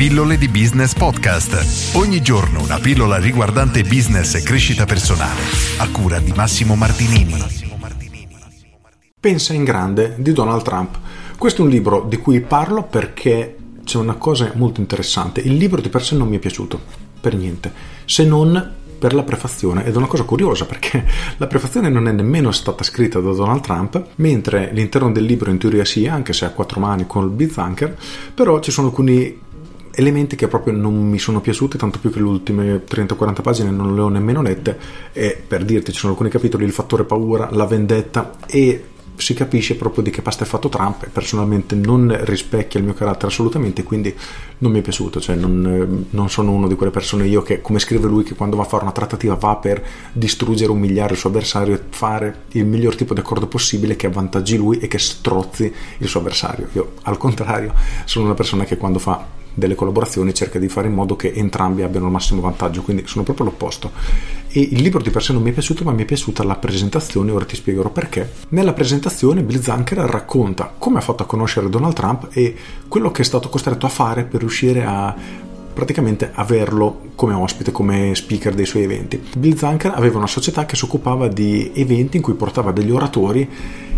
Pillole di Business Podcast. Ogni giorno una pillola riguardante business e crescita personale. A cura di Massimo Martinini. Pensa in grande di Donald Trump. Questo è un libro di cui parlo perché c'è una cosa molto interessante. Il libro di per sé non mi è piaciuto, per niente, se non per la prefazione ed è una cosa curiosa perché la prefazione non è nemmeno stata scritta da Donald Trump, mentre l'interno del libro in teoria sì, anche se a quattro mani con il Bizanker, però ci sono alcuni elementi che proprio non mi sono piaciuti, tanto più che le ultime 30-40 pagine non le ho nemmeno lette. E per dirti ci sono alcuni capitoli, il fattore paura, la vendetta e si capisce proprio di che pasta è fatto Trump e personalmente non rispecchia il mio carattere assolutamente quindi non mi è piaciuto cioè non, non, sono uno di quelle persone io che come scrive lui che quando va a fare una trattativa va per distruggere umiliare il suo avversario e fare il miglior tipo di accordo possibile che avvantaggi lui e che strozzi il suo avversario. Io al contrario sono una persona che quando fa delle collaborazioni cerca di fare in modo che entrambi abbiano il massimo vantaggio, quindi sono proprio l'opposto. E il libro di per sé non mi è piaciuto, ma mi è piaciuta la presentazione, ora ti spiegherò perché. Nella presentazione Bill Zanker racconta come ha fatto a conoscere Donald Trump e quello che è stato costretto a fare per riuscire a praticamente averlo come ospite, come speaker dei suoi eventi. Bill Zanker aveva una società che si occupava di eventi in cui portava degli oratori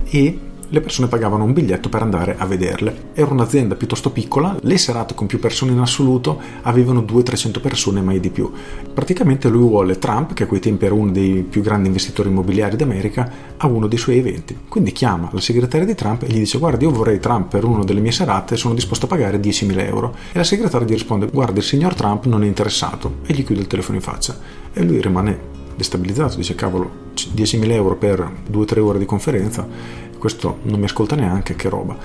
e le persone pagavano un biglietto per andare a vederle. Era un'azienda piuttosto piccola, le serate con più persone in assoluto avevano 200-300 persone, mai di più. Praticamente lui vuole Trump, che a quei tempi era uno dei più grandi investitori immobiliari d'America, a uno dei suoi eventi. Quindi chiama la segretaria di Trump e gli dice guarda io vorrei Trump per una delle mie serate, sono disposto a pagare 10.000 euro. E la segretaria gli risponde guarda il signor Trump non è interessato e gli chiude il telefono in faccia. E lui rimane destabilizzato, dice cavolo 10.000 euro per 2-3 ore di conferenza questo non mi ascolta neanche, che roba.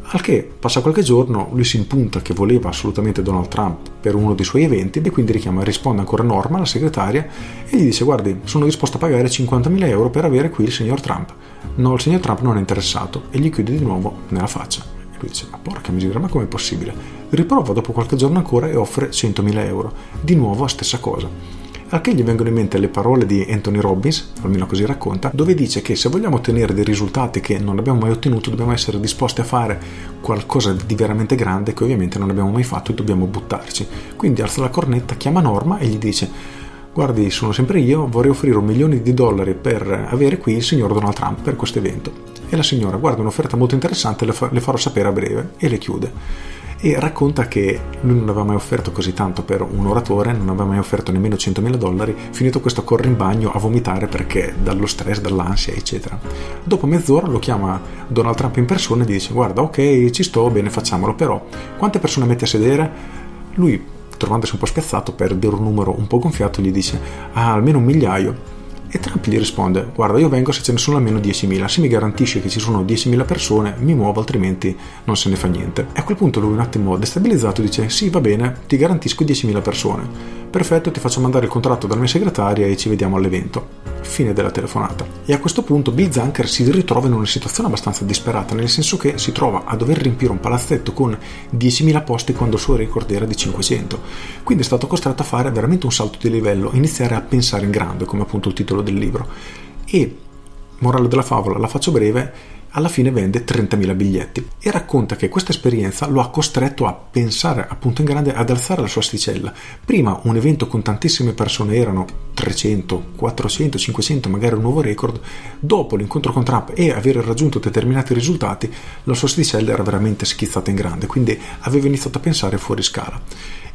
Al che passa qualche giorno, lui si impunta che voleva assolutamente Donald Trump per uno dei suoi eventi e quindi richiama, risponde ancora Norma, la segretaria, e gli dice guardi, sono disposto a pagare 50.000 euro per avere qui il signor Trump. No, il signor Trump non è interessato e gli chiude di nuovo nella faccia. E lui dice, ma porca miseria, ma com'è possibile? Riprova dopo qualche giorno ancora e offre 100.000 euro. Di nuovo la stessa cosa al che gli vengono in mente le parole di Anthony Robbins, almeno così racconta, dove dice che se vogliamo ottenere dei risultati che non abbiamo mai ottenuto dobbiamo essere disposti a fare qualcosa di veramente grande che ovviamente non abbiamo mai fatto e dobbiamo buttarci. Quindi alza la cornetta, chiama Norma e gli dice guardi sono sempre io, vorrei offrire un milione di dollari per avere qui il signor Donald Trump per questo evento. E la signora guarda un'offerta molto interessante, le, fa- le farò sapere a breve e le chiude e racconta che lui non aveva mai offerto così tanto per un oratore, non aveva mai offerto nemmeno 100.000 dollari, finito questo corre in bagno a vomitare perché dallo stress, dall'ansia, eccetera. Dopo mezz'ora lo chiama Donald Trump in persona e gli dice guarda ok ci sto, bene facciamolo, però quante persone metti a sedere? Lui trovandosi un po' spiazzato per dire un numero un po' gonfiato gli dice ah almeno un migliaio e Trump gli risponde: Guarda, io vengo se ce ne sono almeno 10.000. Se mi garantisce che ci sono 10.000 persone, mi muovo, altrimenti non se ne fa niente. E a quel punto lui, un attimo destabilizzato, dice: Sì, va bene, ti garantisco 10.000 persone. Perfetto, ti faccio mandare il contratto dalla mia segretaria e ci vediamo all'evento. Fine della telefonata. E a questo punto Bill Zanker si ritrova in una situazione abbastanza disperata, nel senso che si trova a dover riempire un palazzetto con 10.000 posti quando il suo record era di 500. Quindi è stato costretto a fare veramente un salto di livello, iniziare a pensare in grande, come appunto il titolo del libro. E, morale della favola, la faccio breve, alla fine vende 30.000 biglietti e racconta che questa esperienza lo ha costretto a pensare appunto in grande ad alzare la sua asticella. Prima un evento con tantissime persone erano 300, 400, 500, magari un nuovo record. Dopo l'incontro con Trump e aver raggiunto determinati risultati, la sua asticella era veramente schizzata in grande, quindi aveva iniziato a pensare fuori scala.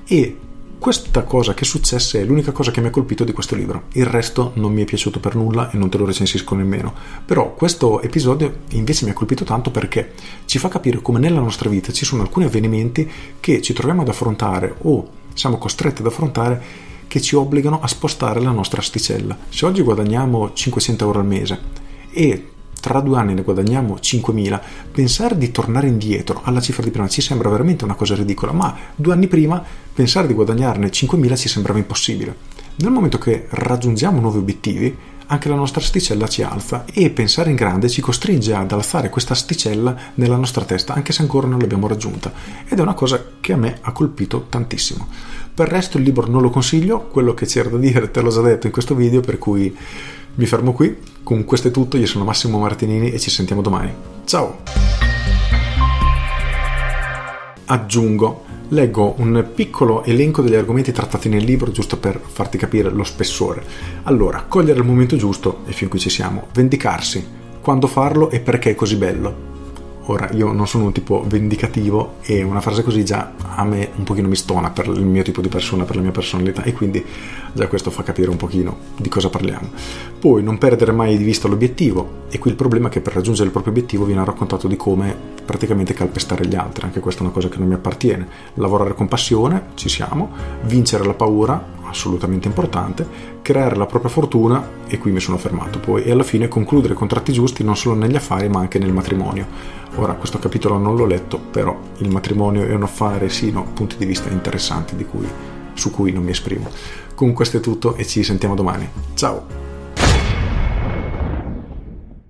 E questa cosa che successe è l'unica cosa che mi ha colpito di questo libro. Il resto non mi è piaciuto per nulla e non te lo recensisco nemmeno. Però questo episodio invece mi ha colpito tanto perché ci fa capire come nella nostra vita ci sono alcuni avvenimenti che ci troviamo ad affrontare o siamo costretti ad affrontare che ci obbligano a spostare la nostra asticella. Se oggi guadagniamo 500 euro al mese e tra due anni ne guadagniamo 5.000, pensare di tornare indietro alla cifra di prima ci sembra veramente una cosa ridicola, ma due anni prima pensare di guadagnarne 5.000 ci sembrava impossibile. Nel momento che raggiungiamo nuovi obiettivi, anche la nostra asticella ci alza e pensare in grande ci costringe ad alzare questa asticella nella nostra testa, anche se ancora non l'abbiamo raggiunta. Ed è una cosa che a me ha colpito tantissimo. Per il resto il libro non lo consiglio, quello che c'era da dire te l'ho già detto in questo video, per cui mi fermo qui, con questo è tutto, io sono Massimo Martinini e ci sentiamo domani. Ciao! Aggiungo Leggo un piccolo elenco degli argomenti trattati nel libro giusto per farti capire lo spessore. Allora, cogliere il momento giusto, e fin qui ci siamo, vendicarsi, quando farlo e perché è così bello, Ora, io non sono un tipo vendicativo e una frase così già a me un pochino mi stona per il mio tipo di persona, per la mia personalità e quindi già questo fa capire un pochino di cosa parliamo. Poi non perdere mai di vista l'obiettivo e qui il problema è che per raggiungere il proprio obiettivo viene raccontato di come praticamente calpestare gli altri, anche questa è una cosa che non mi appartiene. Lavorare con passione, ci siamo, vincere la paura, assolutamente importante, creare la propria fortuna e qui mi sono fermato poi e alla fine concludere contratti giusti non solo negli affari ma anche nel matrimonio. Ora questo capitolo non l'ho letto, però il matrimonio è un affare, sì, no, punti di vista interessanti cui, su cui non mi esprimo. Con questo è tutto e ci sentiamo domani. Ciao!